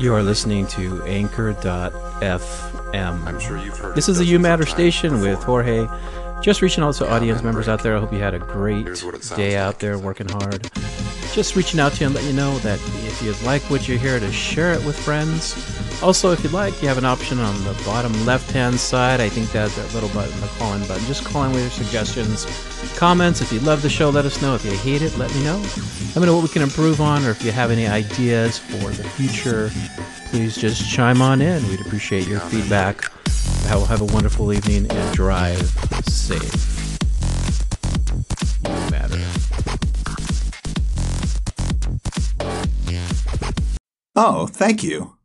You are listening to Anchor.fm. I'm sure you've heard This is the dozens U Matter station before. with Jorge. Just reaching out to Yeah, audience members great. out there. I hope you had a great day like. out there working hard. Just reaching out to you and let you know that if you like what you hear, to share it with friends. Also, if you'd like, you have an option on the bottom left-hand side. I think that's that little button, the call-in button. Just call in with your suggestions, comments. If you love the show, let us know. If you hate it, let me know. Let me know what we can improve on, or if you have any ideas for the future, please just chime on in. We'd appreciate your feedback. Have a wonderful evening and drive safe. Oh, thank you.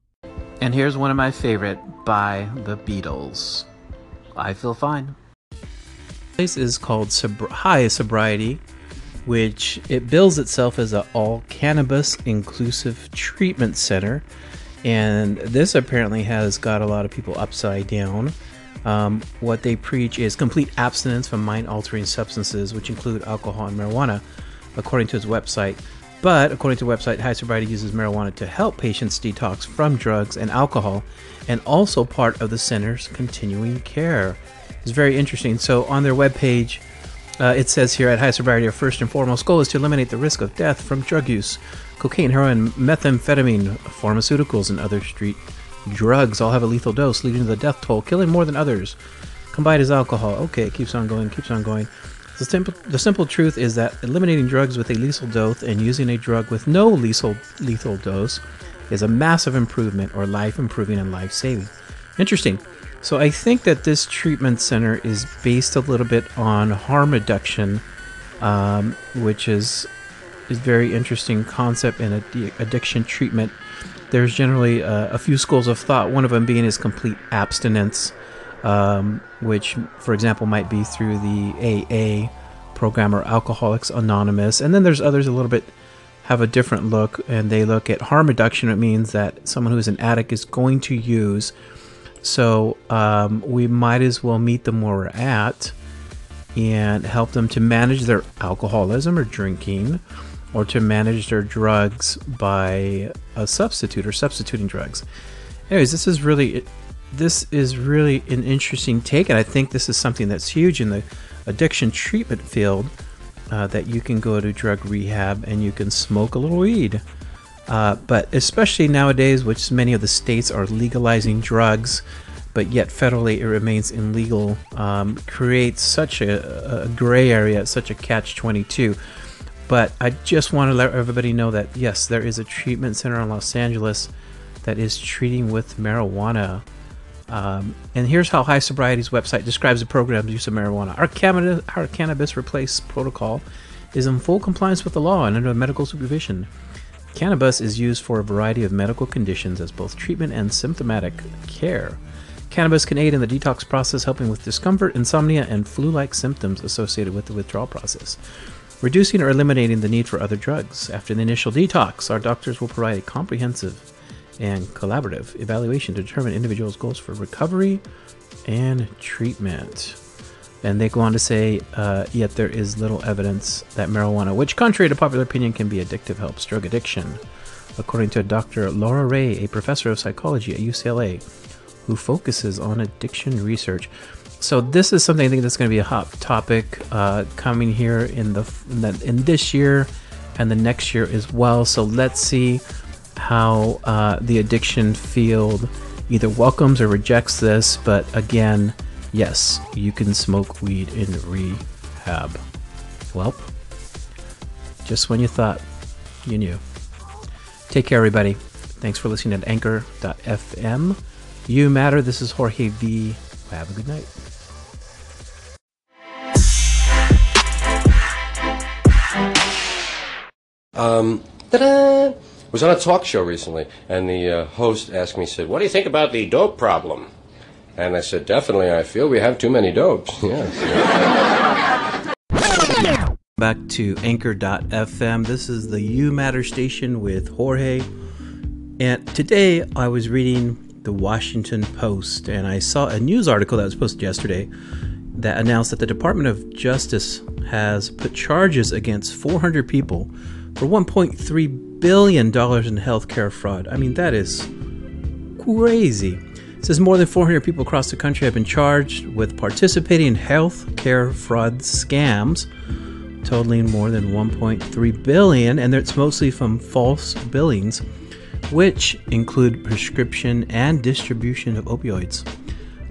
And here's one of my favorite by the Beatles. I feel fine. This place is called Sobri- High Sobriety, which it bills itself as a all cannabis inclusive treatment center, and this apparently has got a lot of people upside down. Um, what they preach is complete abstinence from mind altering substances, which include alcohol and marijuana, according to its website. But according to the website, High Sobriety uses marijuana to help patients detox from drugs and alcohol, and also part of the center's continuing care. It's very interesting. So on their webpage, uh, it says here at High Sobriety, our first and foremost goal is to eliminate the risk of death from drug use. Cocaine, heroin, methamphetamine, pharmaceuticals, and other street drugs all have a lethal dose, leading to the death toll, killing more than others. Combined is alcohol. Okay, it keeps on going, keeps on going. The simple, the simple truth is that eliminating drugs with a lethal dose and using a drug with no lethal, lethal dose is a massive improvement or life improving and life saving. Interesting. So I think that this treatment center is based a little bit on harm reduction, um, which is is very interesting concept in addi- addiction treatment. There's generally uh, a few schools of thought. One of them being is complete abstinence, um, which, for example, might be through the AA program or Alcoholics Anonymous. And then there's others a little bit have a different look, and they look at harm reduction. It means that someone who's an addict is going to use. So um, we might as well meet them where we're at and help them to manage their alcoholism or drinking or to manage their drugs by a substitute or substituting drugs. Anyways, this is really this is really an interesting take, and I think this is something that's huge in the addiction treatment field. Uh, that you can go to drug rehab and you can smoke a little weed. Uh, but especially nowadays, which many of the states are legalizing drugs, but yet federally it remains illegal, um, creates such a, a gray area, such a catch 22. But I just want to let everybody know that yes, there is a treatment center in Los Angeles that is treating with marijuana. Um, and here's how High Sobriety's website describes the program's use of marijuana. Our, cannabis, our cannabis replace protocol is in full compliance with the law and under medical supervision. Cannabis is used for a variety of medical conditions as both treatment and symptomatic care. Cannabis can aid in the detox process, helping with discomfort, insomnia, and flu like symptoms associated with the withdrawal process, reducing or eliminating the need for other drugs. After the initial detox, our doctors will provide a comprehensive and collaborative evaluation to determine individuals' goals for recovery and treatment. And they go on to say, uh, yet there is little evidence that marijuana, which contrary to popular opinion can be addictive, helps drug addiction. According to Dr. Lara Ray, a professor of psychology at UCLA, who focuses on addiction research. So this is something I think that's going to be a hot topic uh, coming here in the in, the in this year and the next year as well. So let's see how uh, the addiction field either welcomes or rejects this. But again, yes, you can smoke weed in rehab. Well, just when you thought you knew. Take care, everybody. Thanks for listening at Anchor.fm. You matter. This is Jorge V. Have a good night. Um, ta-da! Was on a talk show recently, and the uh, host asked me, said, "What do you think about the dope problem?" And I said, "Definitely, I feel we have too many dopes." Yes. Back to Anchor.fm. This is the You Matter station with Jorge. And today I was reading the Washington Post and I saw a news article that was posted yesterday that announced that the Department of Justice has put charges against 400 people for 1.3 billion dollars in healthcare fraud. I mean, that is crazy. It says more than 400 people across the country have been charged with participating in health care fraud scams, totaling more than 1.3 billion, and it's mostly from false billings, which include prescription and distribution of opioids.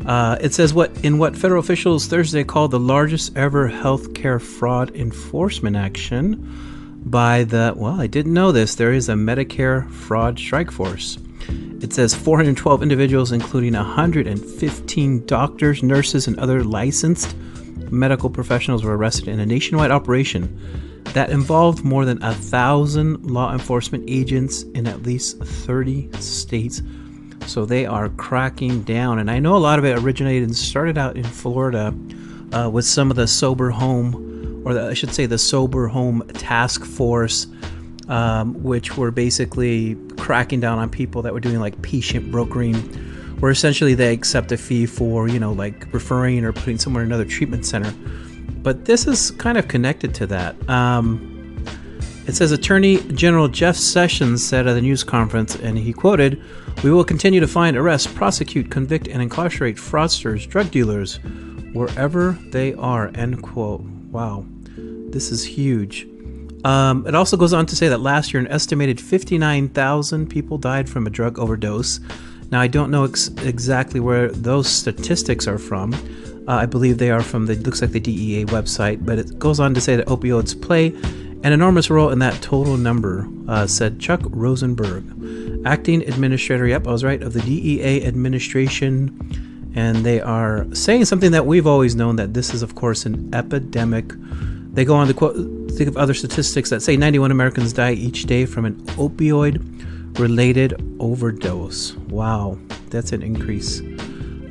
Uh, it says what in what federal officials Thursday called the largest ever healthcare fraud enforcement action by the well, I didn't know this. There is a Medicare fraud strike force. It says 412 individuals, including 115 doctors, nurses, and other licensed medical professionals, were arrested in a nationwide operation that involved more than a thousand law enforcement agents in at least 30 states. So they are cracking down. And I know a lot of it originated and started out in Florida uh, with some of the sober home, or the, I should say, the sober home task force um, which were basically cracking down on people that were doing like patient brokering, where essentially they accept a fee for, you know, like referring or putting someone in another treatment center. But this is kind of connected to that. Um, it says Attorney General Jeff Sessions said at a news conference, and he quoted, We will continue to find, arrest, prosecute, convict, and incarcerate fraudsters, drug dealers, wherever they are. End quote. Wow. This is huge. Um, it also goes on to say that last year, an estimated 59,000 people died from a drug overdose. Now, I don't know ex- exactly where those statistics are from. Uh, I believe they are from the looks like the DEA website, but it goes on to say that opioids play an enormous role in that total number, uh, said Chuck Rosenberg, acting administrator. Yep, I was right of the DEA administration, and they are saying something that we've always known that this is, of course, an epidemic. They go on to quote think of other statistics that say 91 Americans die each day from an opioid related overdose. Wow, that's an increase.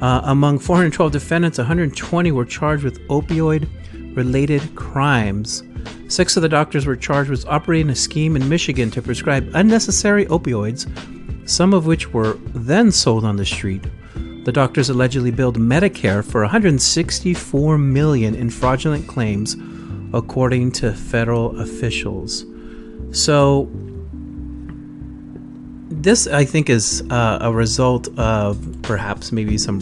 Uh, among 412 defendants, 120 were charged with opioid related crimes. Six of the doctors were charged with operating a scheme in Michigan to prescribe unnecessary opioids, some of which were then sold on the street. The doctors allegedly billed Medicare for 164 million in fraudulent claims according to federal officials. So, this I think is uh, a result of perhaps maybe some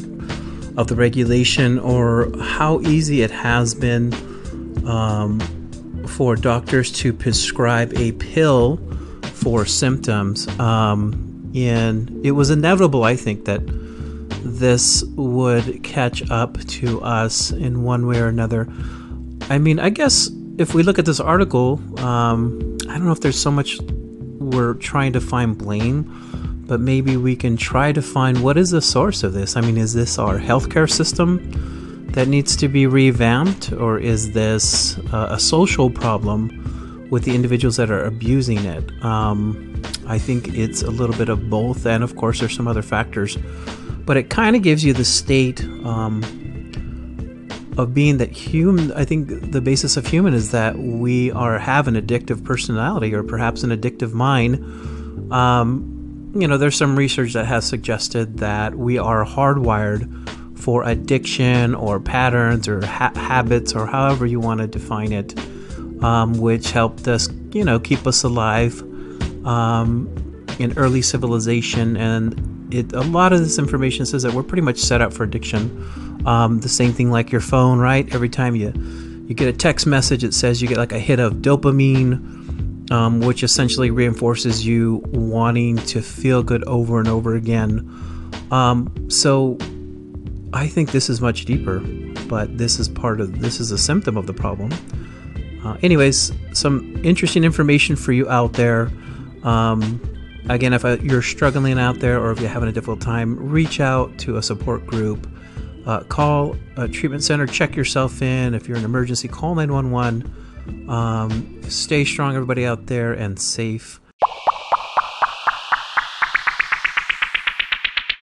of the regulation or how easy it has been um, for doctors to prescribe a pill for symptoms. Um, and it was inevitable, I think, that this would catch up to us in one way or another. I mean, I guess if we look at this article, um, I don't know if there's so much we're trying to find blame, but maybe we can try to find what is the source of this. I mean, is this our healthcare system that needs to be revamped, or is this uh, a social problem with the individuals that are abusing it? Um, I think it's a little bit of both, and of course, there's some other factors, but it kind of gives you the state. Um, of being that human i think the basis of human is that we are have an addictive personality or perhaps an addictive mind. Um, you know there's some research that has suggested that we are hardwired for addiction or patterns or ha- habits or however you want to define it um, which helped us you know keep us alive um, in early civilization and it, a lot of this information says that we're pretty much set up for addiction. Um, the same thing like your phone, right? Every time you you get a text message, it says you get like a hit of dopamine, um, which essentially reinforces you wanting to feel good over and over again. Um, so I think this is much deeper, but this is part of this is a symptom of the problem. Uh, anyways, some interesting information for you out there. Um, Again, if uh, you're struggling out there or if you're having a difficult time, reach out to a support group. Uh, call a treatment center, check yourself in. If you're in an emergency, call 911. Um, stay strong, everybody out there, and safe.